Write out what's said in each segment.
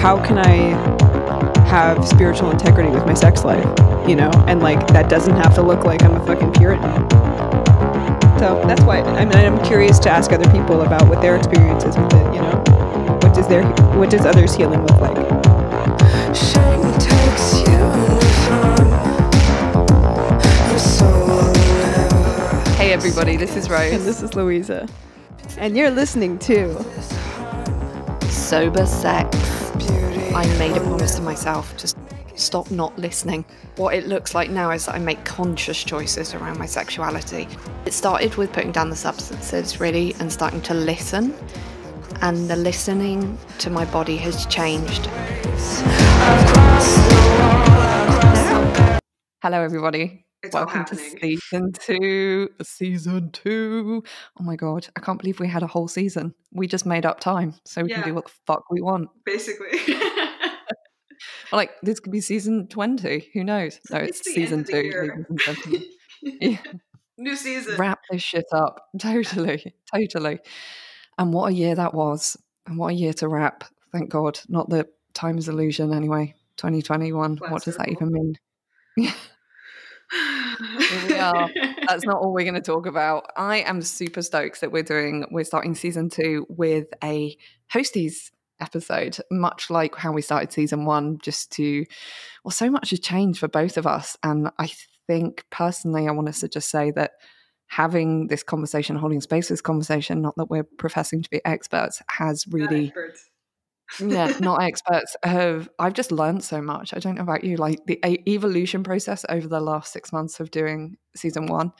how can I have spiritual integrity with my sex life? You know, and like that doesn't have to look like I'm a fucking Puritan. So that's why I mean I'm curious to ask other people about what their experiences with it. You know, what does their what does others' healing look like? Shame takes you from your soul. Hey everybody, this is Rose. And this is Louisa, and you're listening to Sober sex. I made a promise to myself to stop not listening. What it looks like now is that I make conscious choices around my sexuality. It started with putting down the substances, really, and starting to listen. And the listening to my body has changed. Hello, everybody. It's Welcome to season two. Season two. Oh my god, I can't believe we had a whole season. We just made up time so we Yeah. can do what the fuck we want. Basically. Like this could be season twenty. Who knows? No, It's it's, season two. year. ladies and gentlemen. Yeah. New season. Wrap this shit up. Totally, totally. And what a year that was. And what a year to wrap. Thank God. Not that time is illusion anyway. 2021. what does that even mean? We are. That's not all we're going to talk about. I am super stoked that we're doing, we're starting season two with a hosties episode, much like how we started season one, just to, well, so much has changed for both of us. And I think personally, I want us to just say that having this conversation, holding space for this conversation, not that we're professing to be experts, has really experts. Yeah, not experts have. I've just learned so much. I don't know about you. Like the evolution process over the last six months of doing season one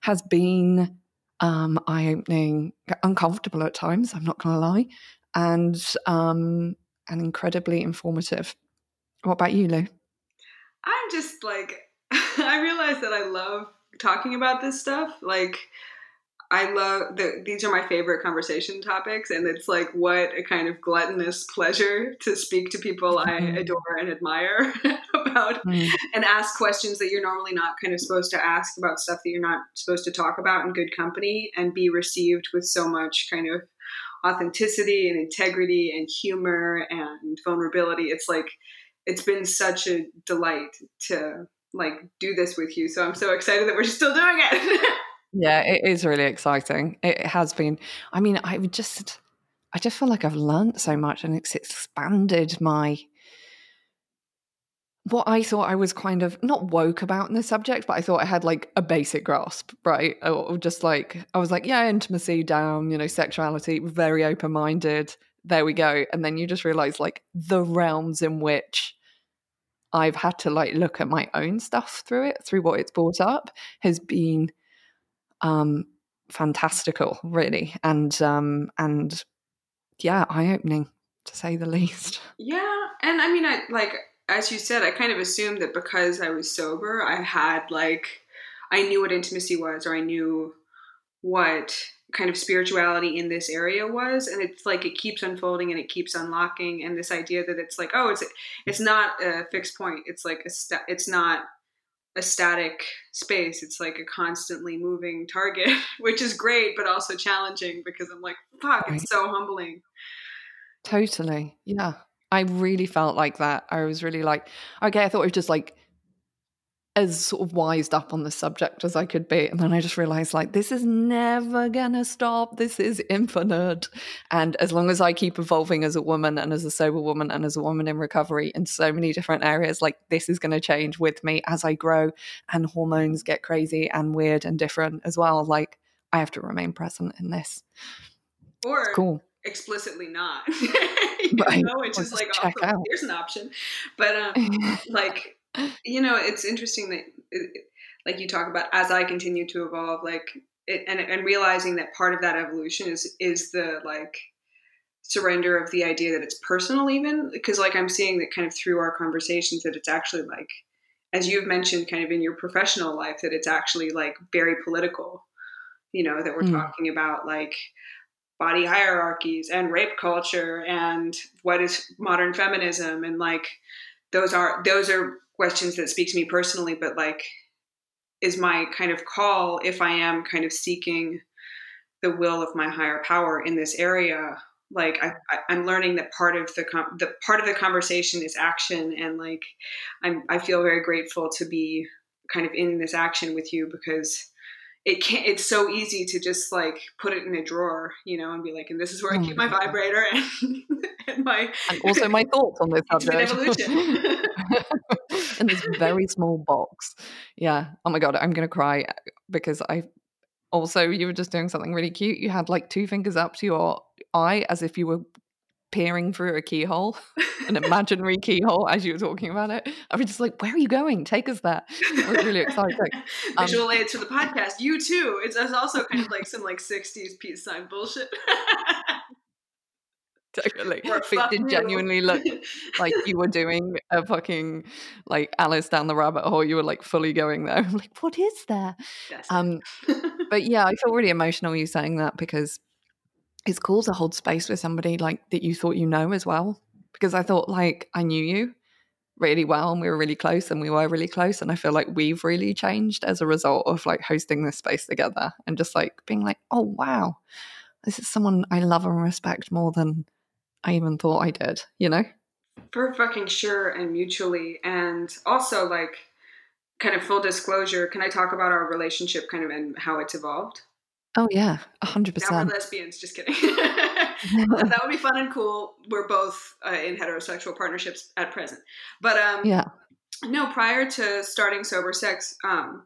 has been um, eye opening, uncomfortable at times. I'm not going to lie, and um, and incredibly informative. What about you, Lou? I'm just like, I realize that I love talking about this stuff. Like, I love the, these are my favorite conversation topics, and it's like what a kind of gluttonous pleasure to speak to people I Mhm. adore and admire about Mm, and ask questions that you're normally not kind of supposed to ask about stuff that you're not supposed to talk about in good company and be received with so much kind of authenticity and integrity and humor and vulnerability. It's like it's been such a delight to like do this with you so i'm so excited that we're still doing it Yeah, it is really exciting. It has been. I mean, I just, I just feel like I've learned so much, and it's expanded my what I thought I was kind of not woke about in the subject, but I thought I had like a basic grasp, right? Or just like I was like, yeah, intimacy down, you know, sexuality, very open minded. There we go. And then you just realize like the realms in which I've had to like look at my own stuff through it, through what it's brought up, has been um fantastical, really. And um and yeah, eye opening to say the least. Yeah, and I mean, I like as you said, I kind of assumed that because I was sober, I had like I knew what intimacy was, or I knew what kind of spirituality in this area was, and it's like it keeps unfolding and it keeps unlocking, and this idea that it's like oh, it's it's not a fixed point, it's like a sta- it's not a static space it's like a constantly moving target which is great but also challenging because i'm like fuck it's so humbling Totally. Yeah. I really felt like that. I was really like, okay, I thought it was just like as sort of wised up on the subject as I could be. And then I just realized like this is never gonna stop. This is infinite. And as long as I keep evolving as a woman and as a sober woman and as a woman in recovery in so many different areas, like this is gonna change with me as I grow and hormones get crazy and weird and different as well. Like I have to remain present in this. or Cool. explicitly not. you Right. know, is just like also, out. here's an option. But um, like you know, it's interesting that it, like you talk about as I continue to evolve, like it, and and realizing that part of that evolution is is the like surrender of the idea that it's personal even because like i'm seeing that kind of through our conversations that it's actually like as you've mentioned kind of in your professional life that it's actually like very political you know that we're Mm. talking about like body hierarchies and rape culture and what is modern feminism and like those are those are questions that speak to me personally but like is my kind of call if i am kind of seeking the will of my higher power in this area like I, I, I'm learning that part of the com- the part of the conversation is action, and like I'm I feel very grateful to be kind of in this action with you because it can't it's so easy to just like put it in a drawer you know and be like and this is where i keep my God. vibrator and, and my And also my thoughts on this subject. evolution. in this very small box. Yeah. Oh my god, I'm gonna cry uh, because I also you were just doing something really cute. You had like two fingers up to your eye as if you were peering through a keyhole, an imaginary keyhole as you were talking about it. I was just like, where are you going? Take us there. It was really exciting. Um, visual aids for the podcast you too it's, it's also kind of like some like 60s peace sign bullshit Totally. But it did genuinely look like you were doing a fucking like Alice down the rabbit hole. You were like fully going there. I'm like, what is there? Yes. Um, but yeah, I feel really emotional you saying that because it's cool to hold space with somebody like that you thought you know as well. Because I thought like I knew you really well and we were really close and we were really close. And I feel like we've really changed as a result of like hosting this space together and just like being like, oh wow, this is someone I love and respect more than I even thought I did, you know? for fucking sure and mutually and also like kind of full disclosure can i talk about our relationship kind of and how it's evolved? Oh yeah, a hundred now we're lesbians just kidding. That would be fun and cool. We're both uh, in heterosexual partnerships at present. But um Yeah. no prior to starting sober sex um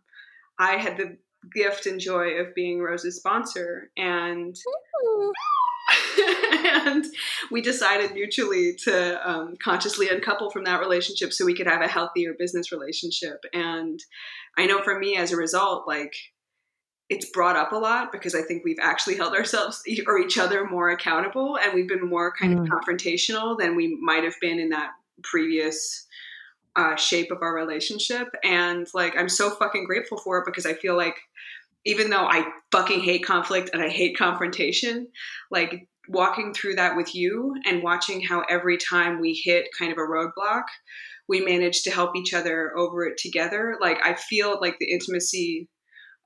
i had the gift and joy of being rose's sponsor and and we decided mutually to um, consciously uncouple from that relationship so we could have a healthier business relationship and i know for me as a result like it's brought up a lot because i think we've actually held ourselves or each other more accountable and we've been more kind Mm. of confrontational than we might have been in that previous uh, shape of our relationship and like i'm so fucking grateful for it because i feel like even though I fucking hate conflict and I hate confrontation, like walking through that with you and watching how every time we hit kind of a roadblock, we manage to help each other over it together. Like I feel like the intimacy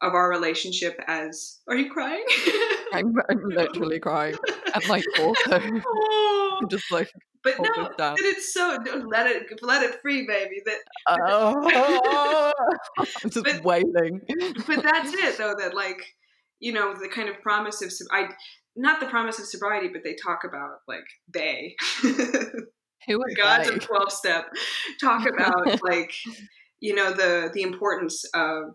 of our relationship as are you crying? I'm, I'm literally crying. And like also Oh. I'm just like but no, that it's so let it let it free, baby. That oh, I'm just But- wailing. but that's it though that like you know the kind of promise of i not the promise of sobriety but they talk about like they Who the gods they? of 12 step talk about like you know the the importance of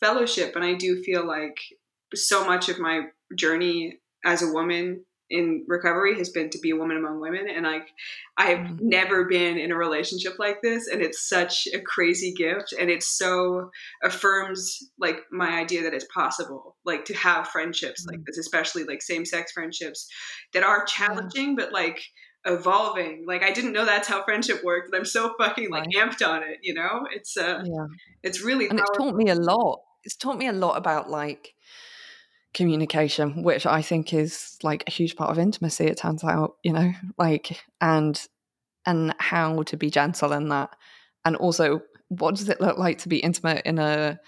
fellowship and i do feel like so much of my journey as a woman in recovery has been to be a woman among women and like i've Mm. never been in a relationship like this and it's such a crazy gift and it so affirms like my idea that it's possible like to have friendships like Mm. this especially like same-sex friendships that are challenging but like evolving like i didn't know that's how friendship worked and i'm so fucking like amped on it you know it's uh Yeah. it's really and it's taught me a lot. It's taught me a lot about like communication, which I think is like a huge part of intimacy. It turns out, you know, like and and how to be gentle in that, and also what does it look like to be intimate in a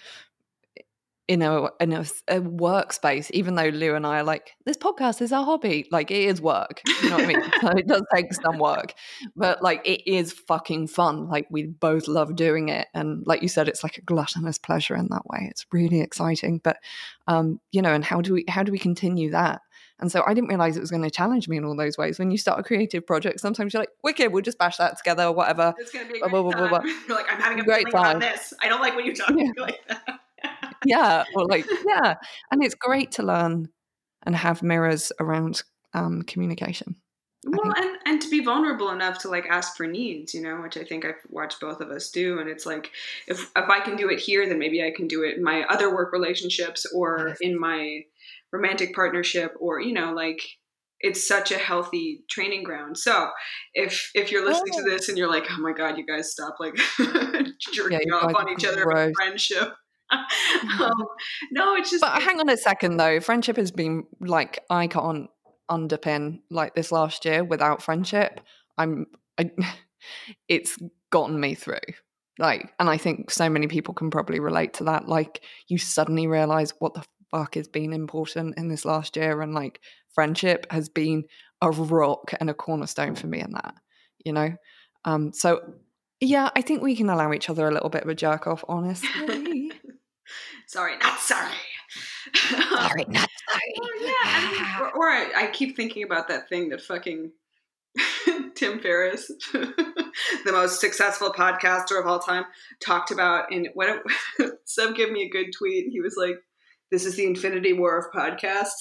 in a in a, a workspace? Even though Lou and I are like, this podcast is our hobby. Like it is work. You know what I mean? so it does take some work, but like it is fucking fun. Like we both love doing it, and like you said, it's like a gluttonous pleasure in that way. It's really exciting. But um, you know, and how do we how do we continue that? And so I didn't realize it was going to challenge me in all those ways. When you start a creative project, sometimes you're like, "Wicked, we'll just bash that together, or whatever." it's gonna be a blah, great blah, blah, blah, time. You're like i'm having a Great time. this i don't like when you talk to Yeah. me like that yeah, or like yeah, and it's great to learn and have mirrors around um, communication. Well and, and to be vulnerable enough to like ask for needs you know which i think i've watched both of us do and it's like if if i can do it here then maybe i can do it in my other work relationships or in my romantic partnership or you know like it's such a healthy training ground. So if if you're listening to this and you're like oh my god you guys stop like jerking you off on each other friendship um, no it's just But hang on a second though. Friendship has been like I can't underpin like this last year without friendship. I'm I, it's gotten me through. Like and I think so many people can probably relate to that. Like you suddenly realize what the fuck has been important in this last year and like friendship has been a rock and a cornerstone for me in that, you know? Um, so yeah, I think we can allow each other a little bit of a jerk off, honestly. Sorry, not sorry. Sorry, not Well, oh, yeah, I mean, or, or I, I keep thinking about that thing that fucking Tim Ferriss, the most successful podcaster of all time, talked about. And what Seb gave me a good tweet. He was like, "This is the Infinity War of podcasts,"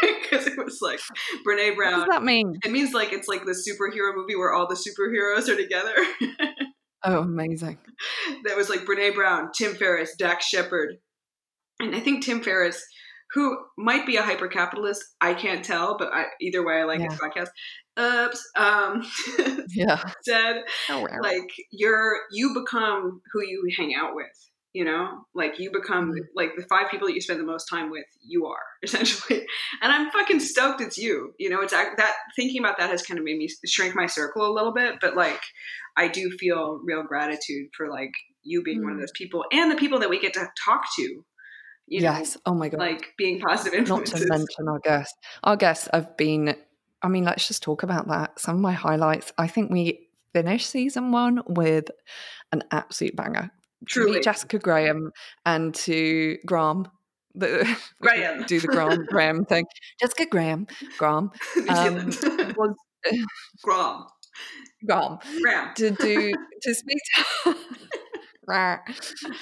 because it was like Brene What Brown. does that mean? It means like it's like the superhero movie where all the superheroes are together. Oh, amazing. that was like Brene Brown, Tim Ferriss, Dax Shepard. And I think Tim Ferriss, who might be a hyper capitalist, I can't tell, but I, either way, I like his podcast. Oops. Um, Yeah. said Oh, wow. like you're you become who you hang out with. You know, like you become Mhm. like the five people that you spend the most time with. You are essentially, and I'm fucking stoked it's you. You know, it's that thinking about that has kind of made me shrink my circle a little bit, but like I do feel real gratitude for like you being one of Mm. those people and the people that we get to talk to. You know, yes. Oh my God. like being positive Not to mention our guests. Our guests have been, I mean, let's just talk about that. Some of my highlights. I think we finished season one with an absolute banger. To Truly. meet Jessica Graham and to Graham. The, Graham. do the Graham Graham thing. Jessica Graham, Graham, um, was Grom. Graham Graham. to do to speak to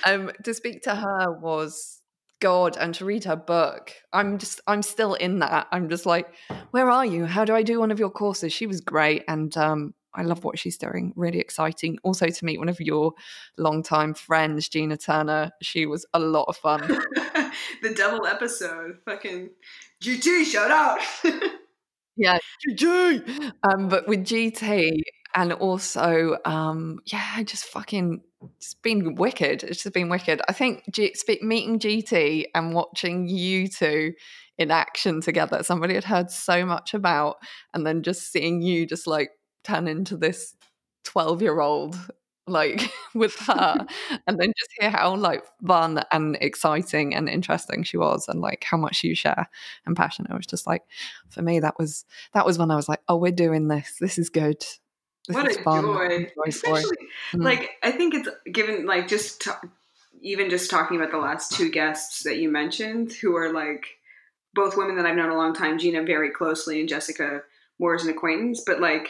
um to speak to her was God and to read her book. I'm just I'm still in that. I'm just like, where are you? How do I do one of your courses? She was great and um I love what she's doing. Really exciting. Also to meet one of your longtime friends, Gina Turner. She was a lot of fun. the double episode. Fucking GT, shout out. Yeah, GG. Um, but with GT and also, um, yeah, just fucking, it's been wicked. It's just been wicked. I think G- meeting GT and watching you two in action together, somebody had heard so much about, and then just seeing you just like turn into this 12 year old like with her and then just hear how like fun and exciting and interesting she was and like how much you share and passionate it was just like for me that was that was when i was like oh we're doing this this is good what a joy. I'm enjoying for it. Especially, Mm. like, I think it's given, like, just to, even just talking about the last two guests that you mentioned, who are like both women that I've known a long time, Gina very closely and Jessica more as an acquaintance, but like,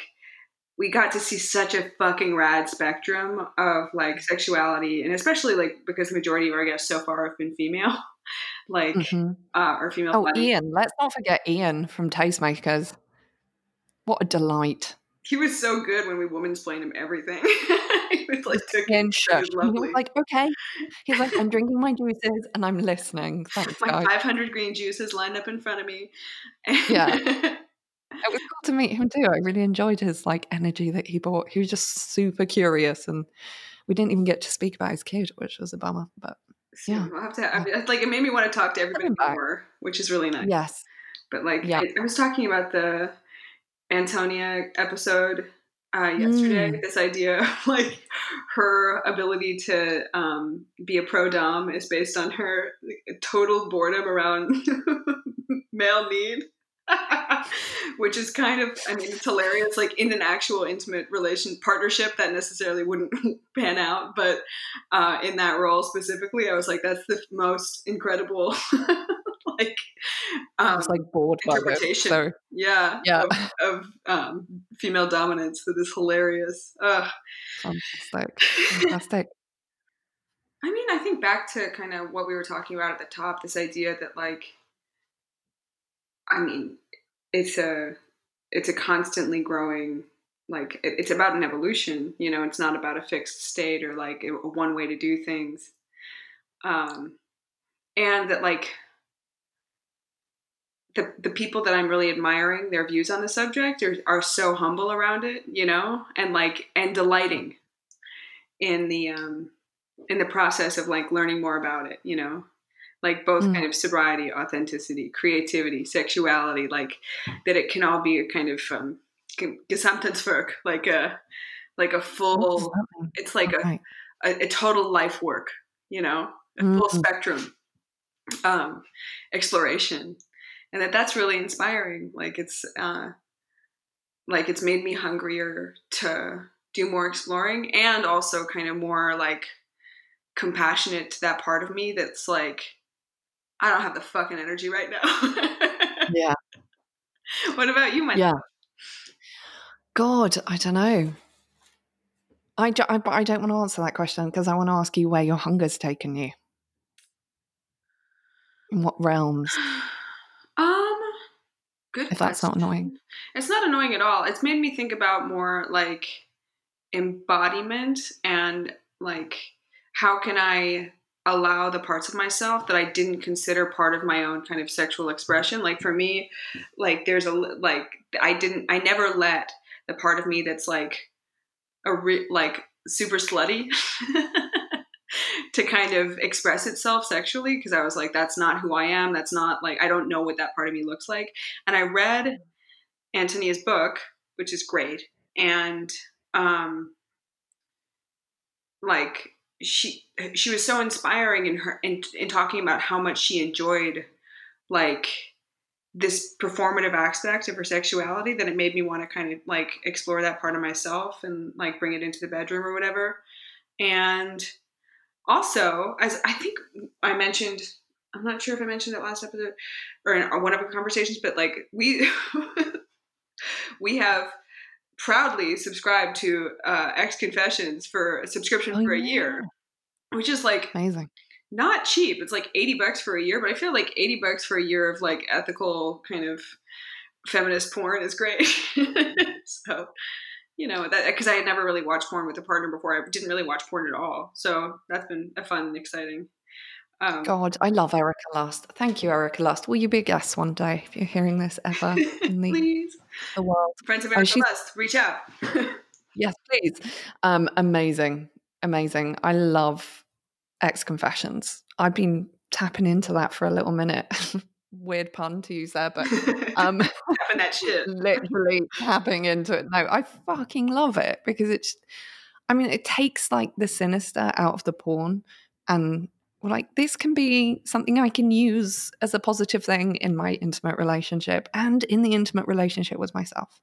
we got to see such a fucking rad spectrum of like sexuality, and especially like because the majority of our guests so far have been female, like Mhm. uh, or female. oh ian let's not forget ian from tastemakers what a delight He was so good when we women's played him everything. he was like it was he was like, okay. He's like, I'm drinking my juices and I'm listening. Thanks, my guys. 500 green juices lined up in front of me. Yeah. It was cool to meet him too. I really enjoyed his like energy that he brought. He was just super curious, and we didn't even get to speak about his kid, which was a bummer. But So Yeah. I'll have to. I mean, like it made me want to talk to everybody more, which is really nice. yes, But like, Yeah. I, I was talking about the Antonia episode uh, yesterday. Mm. This idea of like her ability to um, be a pro dom is based on her like, total boredom around male need. Which is kind of, I mean, it's hilarious. Like in an actual intimate relation partnership, that necessarily wouldn't pan out. But uh, in that role specifically, I was like, that's the most incredible, like, um, was like bored by it. interpretation. So yeah, Yeah. of, of um, female dominance that is hilarious. Ugh. fantastic, fantastic. I mean, I think back to kind of what we were talking about at the top. This idea that, like, I mean, it's a it's a constantly growing. Like, it- it's about an evolution. You know, it's not about a fixed state or like a, one way to do things. Um, and that like the the people that I'm really admiring their views on the subject are are so humble around it, you know, and like and delighting in the um in the process of like learning more about it, you know, like both Mm. kind of sobriety, authenticity, creativity, sexuality, like that it can all be a kind of um gesamtenswerk, like a like a full. It's like a Okay. a, a total life work, you know, a full Mhm. spectrum um, exploration, and that that's really inspiring. Like it's uh, like it's made me hungrier to do more exploring and also kind of more like compassionate to that part of me that's like I don't have the fucking energy right now. Yeah. what about you, my Yeah. God, I don't know. I, do, I, but I don't want to answer that question because I want to ask you where your hunger's taken you. In what realms? Um, good. If that's not annoying. It's not annoying at all. It's made me think about more like embodiment and like how can I allow the parts of myself that I didn't consider part of my own kind of sexual expression. Like for me, like there's a like I didn't I never let the part of me that's like a re- like super slutty to kind of express itself sexually because I was like that's not who I am. That's not like I don't know what that part of me looks like. And I read Antonia's book, which is great, and um like she she was so inspiring in her in, in talking about how much she enjoyed like this performative aspect of her sexuality that it made me want to kind of like explore that part of myself and like bring it into the bedroom or whatever. And also as i think i mentioned i'm not sure if i mentioned it last episode or in one of our conversations but like we we have proudly subscribed to uh, X Confessions for a subscription Oh, for a year, which is like Amazing. not cheap. It's like 80 bucks for a year, but I feel like 80 bucks for a year of like ethical kind of feminist porn is great. so, you know, that because I had never really watched porn with a partner before. I didn't really watch porn at all. So that's been a fun and exciting. Um, God, I love Erica Lust. Thank you, Erica Lust. Will you be a guest one day if you're hearing this ever in the, please, the world? friends of Oh, Erica she's- Lust, reach out. Yes, please. Um, amazing, amazing. I love X Confessions. I've been tapping into that for a little minute. Weird pun to use there, but um, Tapping that shit. literally tapping into it. No, I fucking love it because it's. I mean, it takes like the sinister out of the porn, and we're like, this can be something I can use as a positive thing in my intimate relationship and in the intimate relationship with myself.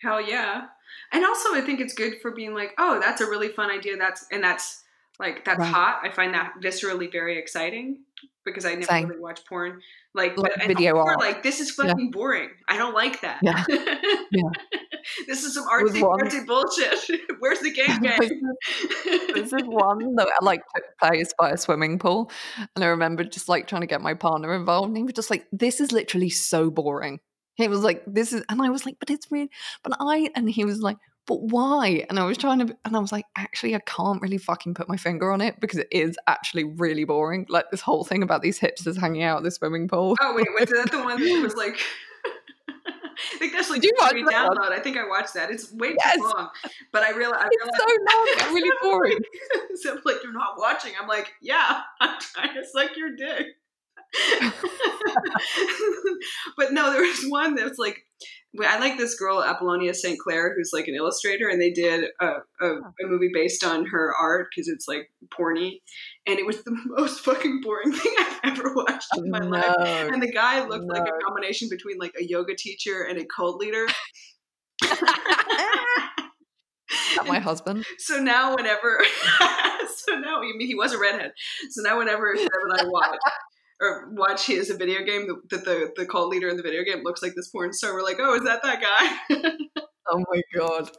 Hell yeah. And also I think it's good for being like, oh, that's a really fun idea. That's and that's like that's Right. hot. I find that viscerally very exciting because I never Same. really watch porn. Like, Like but video art. like this is Yeah. fucking boring. I don't like that. Yeah. this is some artsy artsy bullshit. Where's the game is, this is one that I like took place by a swimming pool, and I remember just like trying to get my partner involved, and he was just like, "This is literally so boring." He was like, "This is," and I was like, "But it's really," but I, and he was like, "But why?" And I was trying to, and I was like, "Actually, I can't really fucking put my finger on it because it is actually really boring." Like this whole thing about these hipsters hanging out at the swimming pool. Oh wait, was that the one that was like I think that's like Did you watch that one? download. I think I watched that. It's way Yes. too long. But I realized I It's so long, it's really boring. so I'm like, you're not watching. I'm like, yeah, I'm trying to suck your dick. but no, there was one that was like, I like this girl Apollonia Saintclair, who's like an illustrator, and they did a, a, a movie based on her art because it's like porny, and it was the most fucking boring thing I've ever watched in my life. And the guy looked like a combination between like a yoga teacher and a cult leader. Not my husband. So now, whenever, so now I mean, he was a redhead. So now, whenever Sarah and I watch or watch his a video game that the the cult leader in the video game looks like this porn star, we're like, oh, is that that guy? Oh my god.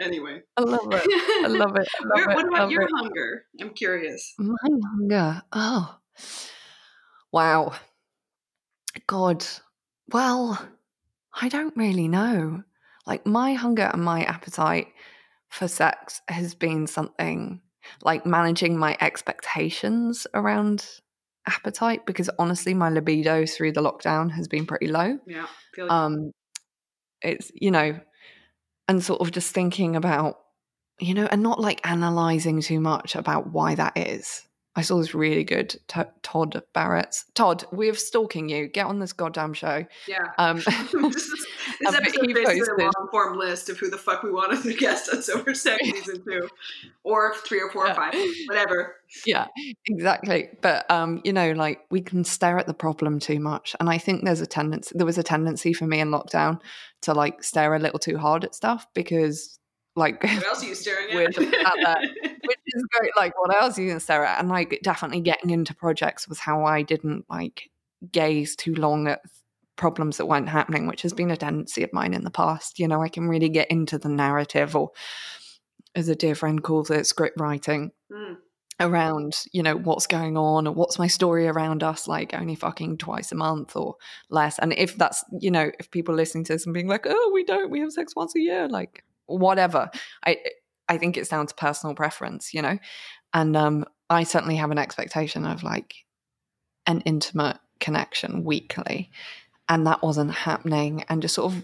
Anyway, I love it. I love it. I love Where- it. what about your it. hunger? I'm curious. My hunger. Oh. Wow. God. Well, I don't really know. Like my hunger and my appetite for sex has been something like managing my expectations around appetite because honestly my libido through the lockdown has been pretty low. Yeah, like um it's you know and sort of just thinking about you know and not like analyzing too much about why that is I saw this really good T- Todd Barrett's. Todd, we're stalking you. Get on this goddamn show. Yeah. Um, this this but episode is basically a long form list of who the fuck we want as a guest on Sober Sex season two, or three or four Yeah. or five, whatever. yeah, exactly. But um, you know, like we can stare at the problem too much, and I think there's a tendency. There was a tendency for me in lockdown to like stare a little too hard at stuff because, like, What else are you staring at? At that. Which is great. Like, what else are you gonna stare at? And like, definitely getting into projects was how I didn't like gaze too long at problems that weren't happening, which has been a tendency of mine in the past. You know, I can really get into the narrative, or as a dear friend calls it, script writing Mm. around you know what's going on or what's my story around us like only fucking twice a month or less and if that's you know if people listening to this and being like oh we don't we have sex once a year like whatever i i think it's down to personal preference you know? And um i certainly have an expectation of like an intimate connection weekly and that wasn't happening and just sort of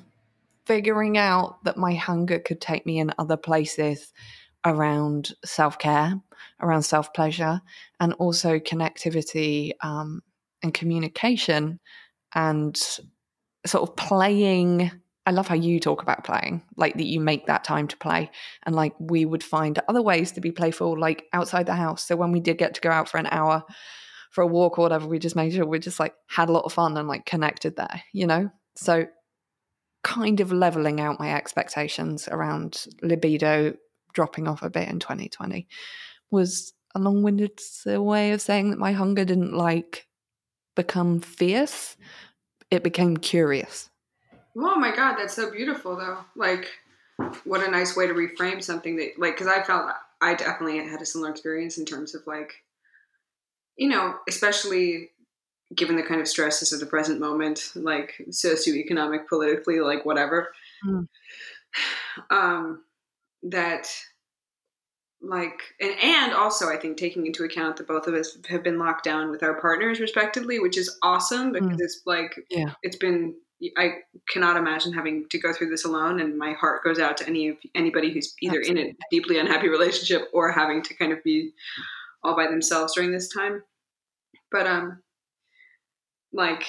figuring out that my hunger could take me in other places around self-care around self-pleasure and also connectivity um, and communication and sort of playing i love how you talk about playing like that you make that time to play. And like we would find other ways to be playful like outside the house. So when we did get to go out for an hour for a walk or whatever we just made sure we just like had a lot of fun and like connected there you know? So kind of leveling out my expectations around libido dropping off a bit in 2020 was a long-winded uh, way of saying that my hunger didn't like become fierce. It became curious Oh my god, that's so beautiful though. Like, what a nice way to reframe something that, like, because I felt I definitely had a similar experience in terms of like, you know, especially given the kind of stresses of the present moment, like socioeconomic, politically, like whatever. Mm. Um, that like and and also I think taking into account that both of us have been locked down with our partners respectively, which is awesome because it's like Yeah. it's been I cannot imagine having to go through this alone, and my heart goes out to any of anybody who's either in a deeply unhappy relationship or having to kind of be all by themselves during this time. But um, like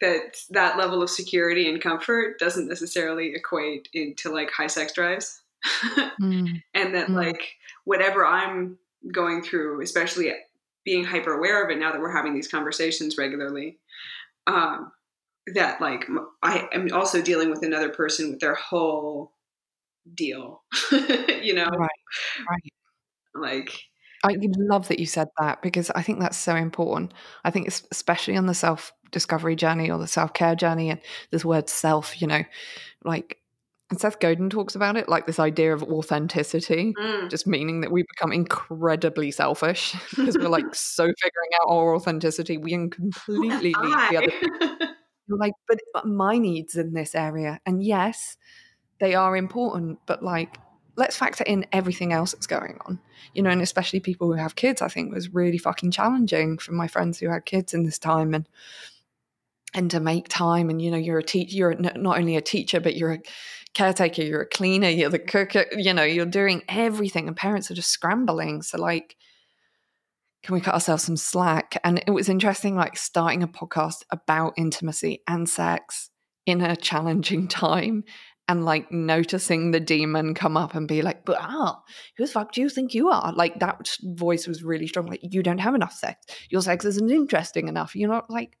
that that level of security and comfort doesn't necessarily equate into like high sex drives, Mm. and that Mm. like whatever I'm going through, especially being hyper aware of it now that we're having these conversations regularly. Um, that like I am also dealing with another person with their whole deal, you know, right right like I love that you said that because I think that's so important. I think it's especially on the self discovery journey or the self care journey, and this word self, you know, like, and Seth Godin talks about it, like this idea of authenticity, mm, just meaning that we become incredibly selfish because we're like so figuring out our authenticity, we can completely leave the other. You're like, but, but my needs in this area, and yes, they are important, but like, let's factor in everything else that's going on, you know, and especially people who have kids. I think was really fucking challenging for my friends who had kids in this time, and and to make time. And you know, you're a teacher, you're not only a teacher, but you're a caretaker, you're a cleaner, you're the cook. You know, you're doing everything, and parents are just scrambling. So like can we cut ourselves some slack? And it was interesting, like starting a podcast about intimacy and sex in a challenging time and like noticing the demon come up and be like, but ah, who the fuck do you think you are? Like that voice was really strong. Like, you don't have enough sex. Your sex isn't interesting enough. You're not like,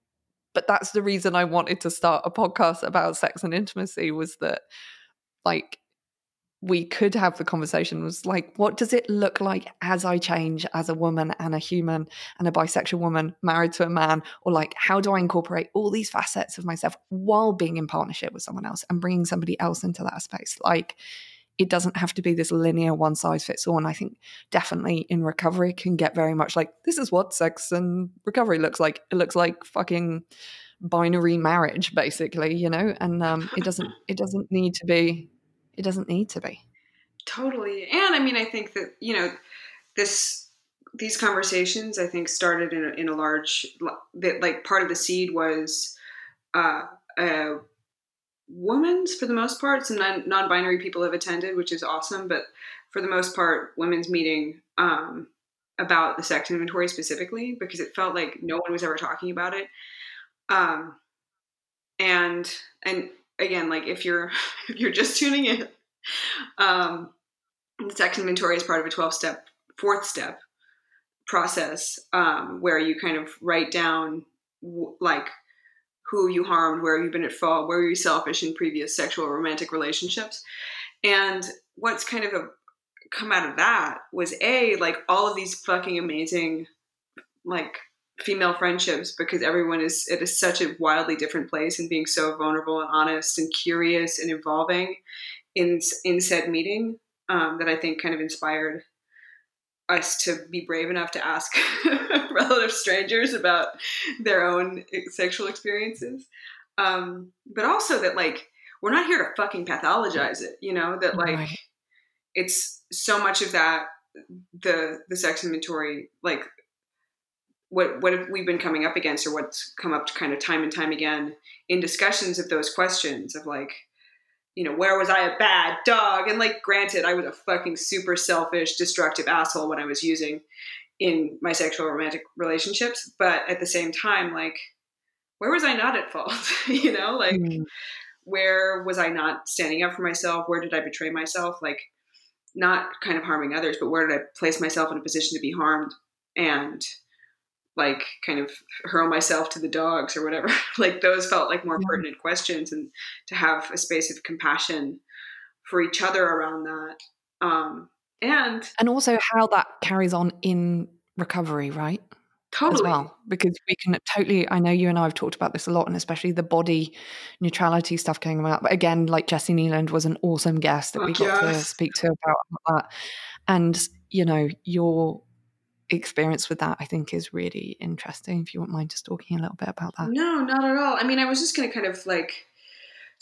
but that's the reason I wanted to start a podcast about sex and intimacy was that like we could have the conversation was like, what does it look like as I change as a woman and a human and a bisexual woman married to a man? Or like, how do I incorporate all these facets of myself while being in partnership with someone else and bringing somebody else into that space? Like, it doesn't have to be this linear one size fits all. And I think definitely in recovery can get very much like, this is what sex and recovery looks like. It looks like fucking binary marriage, basically, you know? And um, it doesn't, it doesn't need to be it doesn't need to be. Totally. And I mean, I think that, you know, this, these conversations, I think, started in a, in a large, that like part of the seed was uh, a women's, for the most part, some non, non-binary people have attended, which is awesome. But for the most part, women's meeting um, about the sex inventory specifically because it felt like no one was ever talking about it. Um, and and again, like if you're if you're just tuning in, um, the sex inventory is part of a twelve step fourth step process um, where you kind of write down w- like who you harmed, where you've been at fault, where you're selfish in previous sexual romantic relationships. And what's kind of a, come out of that was a like all of these fucking amazing like female friendships because everyone is it is such a wildly different place and being so vulnerable and honest and curious and involving in in said meeting um, that I think kind of inspired us to be brave enough to ask relative strangers about their own sexual experiences. Um, but also that like we're not here to fucking pathologize it, you know, that like Right. it's so much of that the the sex inventory like what what have we been coming up against or what's come up kind of time and time again in discussions of those questions of like you know where was i a bad dog and like granted i was a fucking super selfish destructive asshole when i was using in my sexual romantic relationships but at the same time like where was i not at fault you know like Mm. where was I not standing up for myself? Where did I betray myself? Like, not kind of harming others, but where did I place myself in a position to be harmed and like kind of hurl myself to the dogs or whatever? like, those felt like more pertinent questions and to have a space of compassion for each other around that. Um, and And also how that carries on in recovery, right? totally, As well. Because we can totally, I know you and I have talked about this a lot, and especially the body neutrality stuff coming out. But again, like Jessi Kneeland was an awesome guest that we Fuck got to speak to about that. And, you know, your experience with that, I think, is really interesting. If you wouldn't mind just talking a little bit about that. No, not at all. I mean, I was just going to kind of like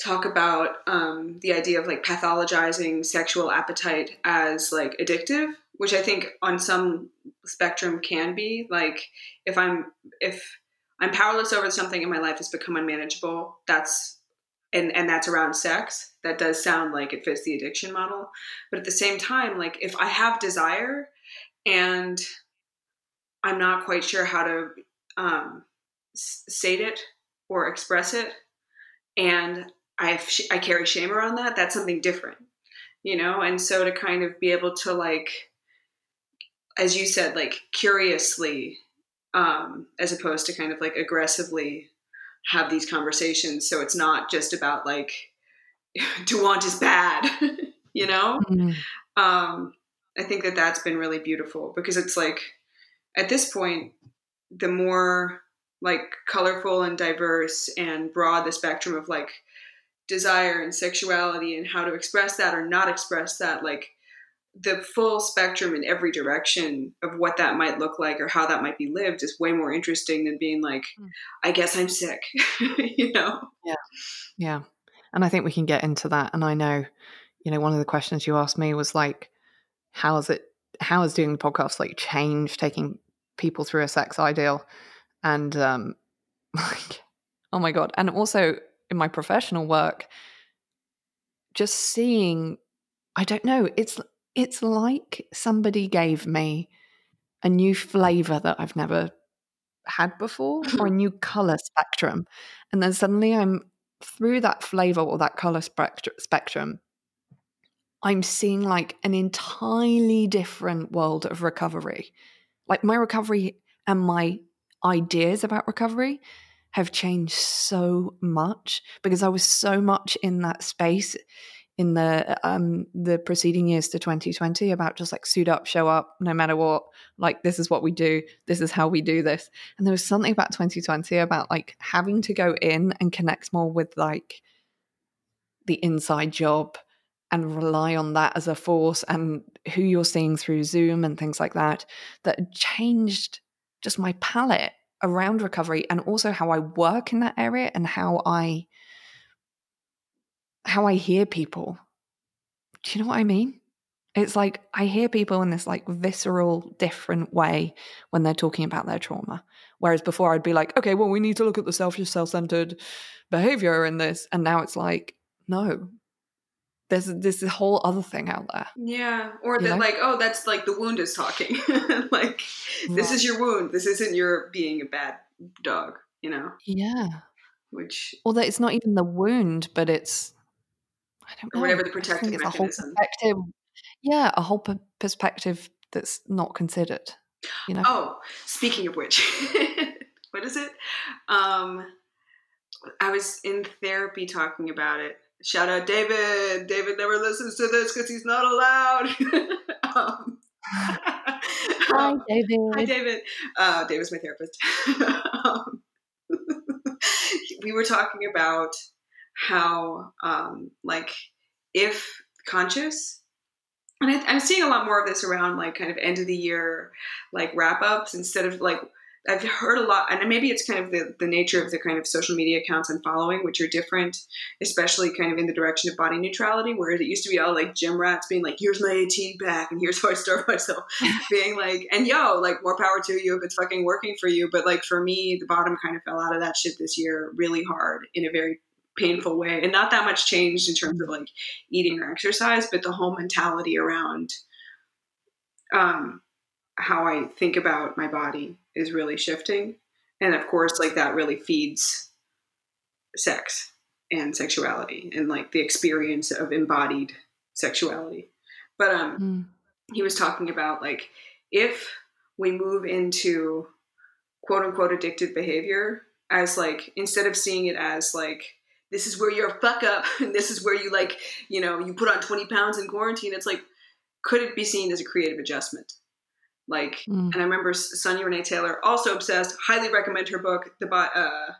talk about um, the idea of like pathologizing sexual appetite as like addictive, which I think on some spectrum can be. Like, if I'm if I'm powerless over something in my life has become unmanageable, that's and and that's around sex. That does sound like it fits the addiction model, but at the same time, like if I have desire and I'm not quite sure how to um, s- sate it or express it, and I sh- I carry shame around that. That's something different, you know. And so to kind of be able to like, as you said, like curiously, um, as opposed to kind of like aggressively have these conversations. So it's not just about like to want is bad, you know Mm. um, I think that that's been really beautiful because it's like at this point, the more like colorful and diverse and broad the spectrum of like desire and sexuality and how to express that or not express that, like the full spectrum in every direction of what that might look like or how that might be lived is way more interesting than being like, Mm. I guess I'm sick, you know? Yeah. Yeah. And I think we can get into that. And I know, you know, one of the questions you asked me was like, how is it, how is doing the podcast like change taking people through a sex ideal? And, um, like, oh my God. And also in my professional work, just seeing, I don't know, it's, it's like somebody gave me a new flavor that I've never had before or a new color spectrum. And then suddenly I'm through that flavor or that color spectr- spectrum, I'm seeing like an entirely different world of recovery. Like my recovery and my ideas about recovery have changed so much because I was so much in that space in the um the preceding years to 2020 about just like suit up show up no matter what like this is what we do this is how we do this and there was something about 2020 about like having to go in and connect more with like the inside job and rely on that as a force and who you're seeing through zoom and things like that that changed just my palette around recovery and also how i work in that area and how i how i hear people do you know what i mean it's like I hear people in this like visceral, different way when they're talking about their trauma. Whereas before I'd be like, okay, well, we need to look at the selfish, self centered behavior in this. And now it's like, no, there's this whole other thing out there. Yeah, or that like, oh, that's like the wound is talking. like this is your wound. This isn't your being a bad dog. You know, Yeah. which Or that it's not even the wound, but it's I don't Or know. whatever the protective it's a whole perspective. Yeah, a whole per- perspective that's not considered. You know. Oh, speaking of which, what is it? Um, I was in therapy talking about it. Shout out David. David never listens to this because he's not allowed. um, Hi, David. Hi, David. Uh, David's my therapist. um, we were talking about how, um, like, if conscious, and I, I'm seeing a lot more of this around, like, kind of end of the year, like, wrap ups instead of, like, I've heard a lot, and maybe it's kind of the, the nature of the kind of social media accounts I'm following, which are different, especially kind of in the direction of body neutrality, whereas it used to be all like gym rats being like, here's my 18 pack, and here's how I starve myself being like, and yo, like more power to you if it's fucking working for you. But like for me, the bottom kind of fell out of that shit this year really hard in a very painful way. And not that much changed in terms of like eating or exercise, but the whole mentality around um, how I think about my body is really shifting. And of course, like that really feeds sex and sexuality and like the experience of embodied sexuality. But um, Mm. he was talking about like if we move into quote unquote addictive behavior as like instead of seeing it as like this is where you're a fuck up and this is where you like you know you put on 20 pounds in quarantine it's like could it be seen as a creative adjustment like Mm. and i remember sonya renee taylor also obsessed highly recommend her book the, Bo- uh,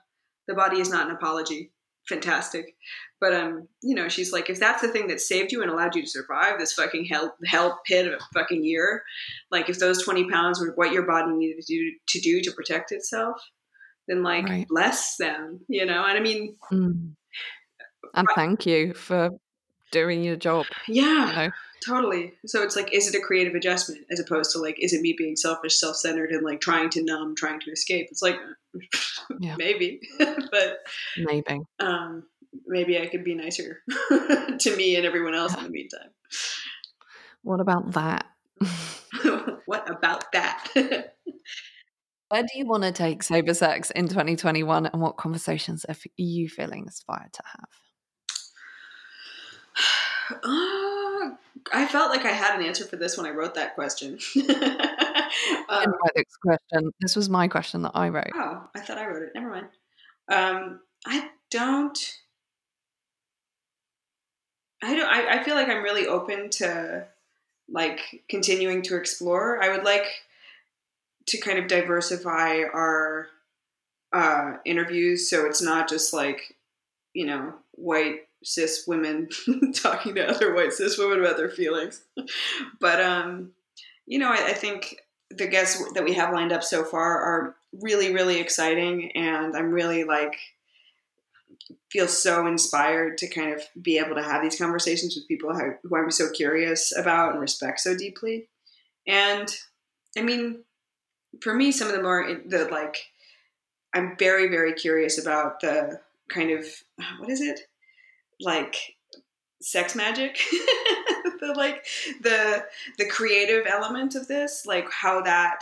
the body is not an apology fantastic but um you know she's like if that's the thing that saved you and allowed you to survive this fucking hell hell pit of a fucking year like if those 20 pounds were what your body needed to do to do to protect itself then like Right. bless them you know and i mean Mm. And thank you for doing your job. yeah You know. Totally so it's like is it a creative adjustment as opposed to like is it me being selfish self-centered and like trying to numb trying to escape it's like Yeah. maybe but Maybe. um maybe i could be nicer to me and everyone else in the meantime What about that? what about that Where do you want to take sober sex in 2021 and what conversations are you feeling inspired to have? Uh, I felt like I had an answer for this when I wrote that question. Um, this question. This was my question that I wrote. oh, I thought I wrote it. Never mind. Um, I don't. I don't. I, I feel like I'm really open to like continuing to explore. I would like to kind of diversify our uh, interviews so it's not just like you know white cis women talking to other white cis women about their feelings. But um you know I, I think the guests that we have lined up so far are really really exciting and i'm really like feel so inspired to kind of be able to have these conversations with people who, who i'm so curious about and respect so deeply. And i mean for me some of them are the like i'm very very curious about the kind of what is it like sex magic. The like the the creative element of this like how that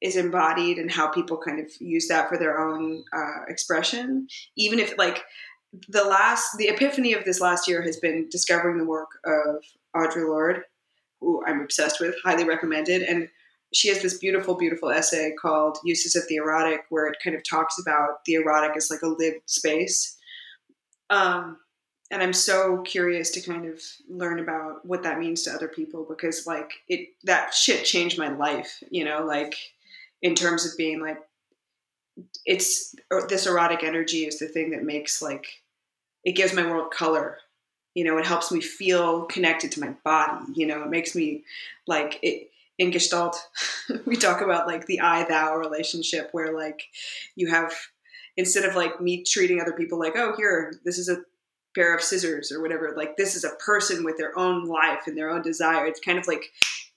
is embodied and how people kind of use that for their own uh, expression. Even if like the last the epiphany of this last year has been discovering the work of audre lorde who i'm obsessed with highly recommended. And she has this beautiful beautiful essay called uses of the erotic where it kind of talks about the erotic as like a lived space. Um, and i'm so curious to kind of learn about what that means to other people because like it that shit changed my life you know like in terms of being like it's this erotic energy is the thing that makes like it gives my world color. You know it helps me feel connected to my body you know it makes me like it in gestalt we talk about like the i thou relationship where like you have instead of like me treating other people like oh here this is a pair of scissors or whatever like this is a person with their own life and their own desire it's kind of like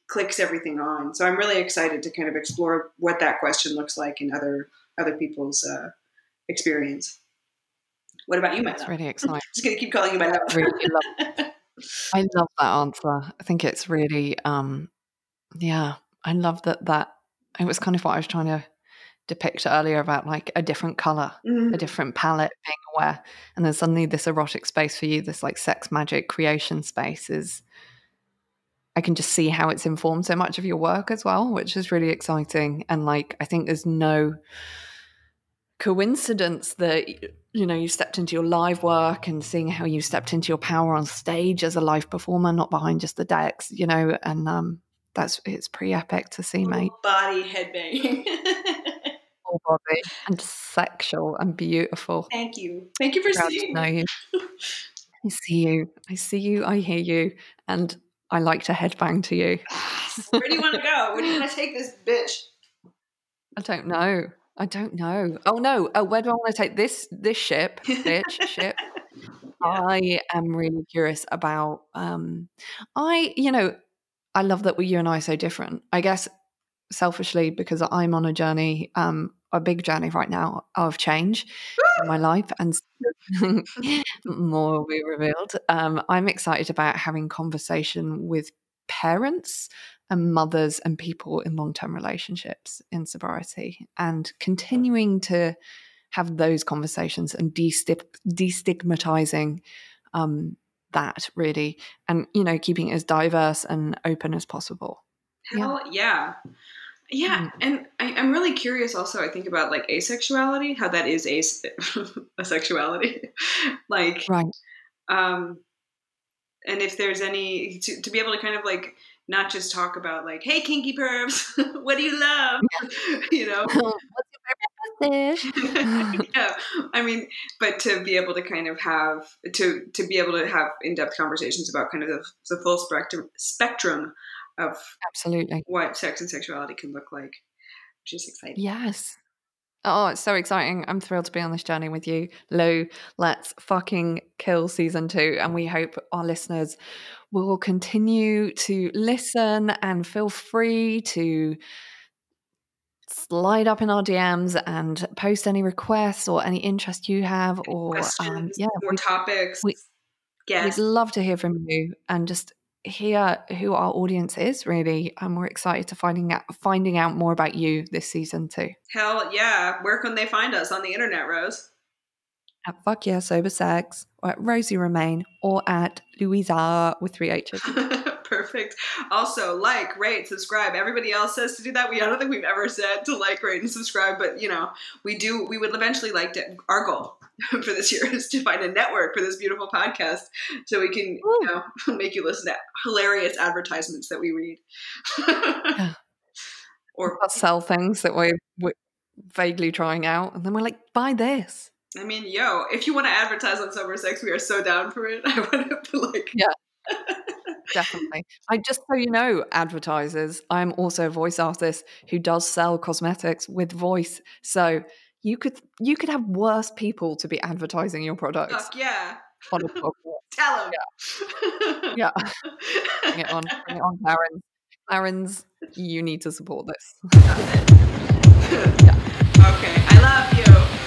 clicks everything on so i'm really excited to kind of explore what that question looks like in other other people's uh, experience what about you my It's love really exciting. just gonna keep calling you my love Really love I love that answer. I think it's really, um, yeah, I love that. That it was kind of what I was trying to depict earlier about like a different color, Mhm. a different palette, being aware, and then suddenly this erotic space for you, this like sex magic creation space is. I can just see how it's informed so much of your work as well, which is really exciting. And like, I think there's no coincidence that you know you stepped into your live work and seeing how you stepped into your power on stage as a live performer, not behind just the decks, you know, and um, that's it's pretty epic to see, mate. Body headbanging. Full body and sexual and beautiful. Thank you. Thank you for Proud to seeing. know you. I see you. I see you. I hear you. And I like to headbang to you. Where do you want to go? Where do you want to take this bitch? I don't know. I don't know. Oh no. Oh, where do I want to take this this ship? Bitch, ship. I am really curious about um I you know, I love that you and I are so different. I guess selfishly because I'm on a journey, um, a big journey right now of change in my life and more will be revealed. Um, I'm excited about having conversation with parents and mothers and people in long-term relationships in sobriety and continuing to have those conversations and destigmatizing um, that really and you know keeping it as diverse and open as possible Hell yeah. Yeah, Mm. and I, I'm really curious. Also, I think about like asexuality, how that is as a sexuality, like, right um, and if there's any to, to be able to kind of like not just talk about like, hey, kinky pervs, what do you love, you know, what's your favorite fish yeah. I mean, but to be able to kind of have to to be able to have in depth conversations about kind of the, the full spectrum spectrum of absolutely what sex and sexuality can look like, which is exciting. yes oh it's so exciting i'm thrilled to be on this journey with you lou let's fucking kill season two and we hope our listeners will continue to listen and feel free to slide up in our DMs and post any requests or any interest you have or um, yeah more we- topics, we- guests. We'd love to hear from you and just hear who our audience is. Really, and we're excited to finding out finding out more about you this season too. Hell yeah! Where can they find us on the internet, Rose? At Fuck Yeah Sober Sex, or at Rosie Remain, or at Louisa with three H's. Perfect. Also, like, rate, subscribe. Everybody else says to do that. We I don't think we've ever said to like, rate, and subscribe, but you know, we do. We would eventually like to. Our goal for this year is to find a network for this beautiful podcast, so we can, you know, make you listen to hilarious advertisements that we read. Or, Or sell things that we're, we're vaguely trying out, and then we're like, buy this. I mean, yo, if you want to advertise on sober sex, we are so down for it. I want to like, Yeah. Definitely. I just so you know, advertisers, I'm also a voice artist who does sell cosmetics with voice. So you could you could have worse people to be advertising your products fuck yeah, on a tell them. Yeah. Bring it on. Bring it on, Clarence. Clarence, you need to support this. Okay, I love you.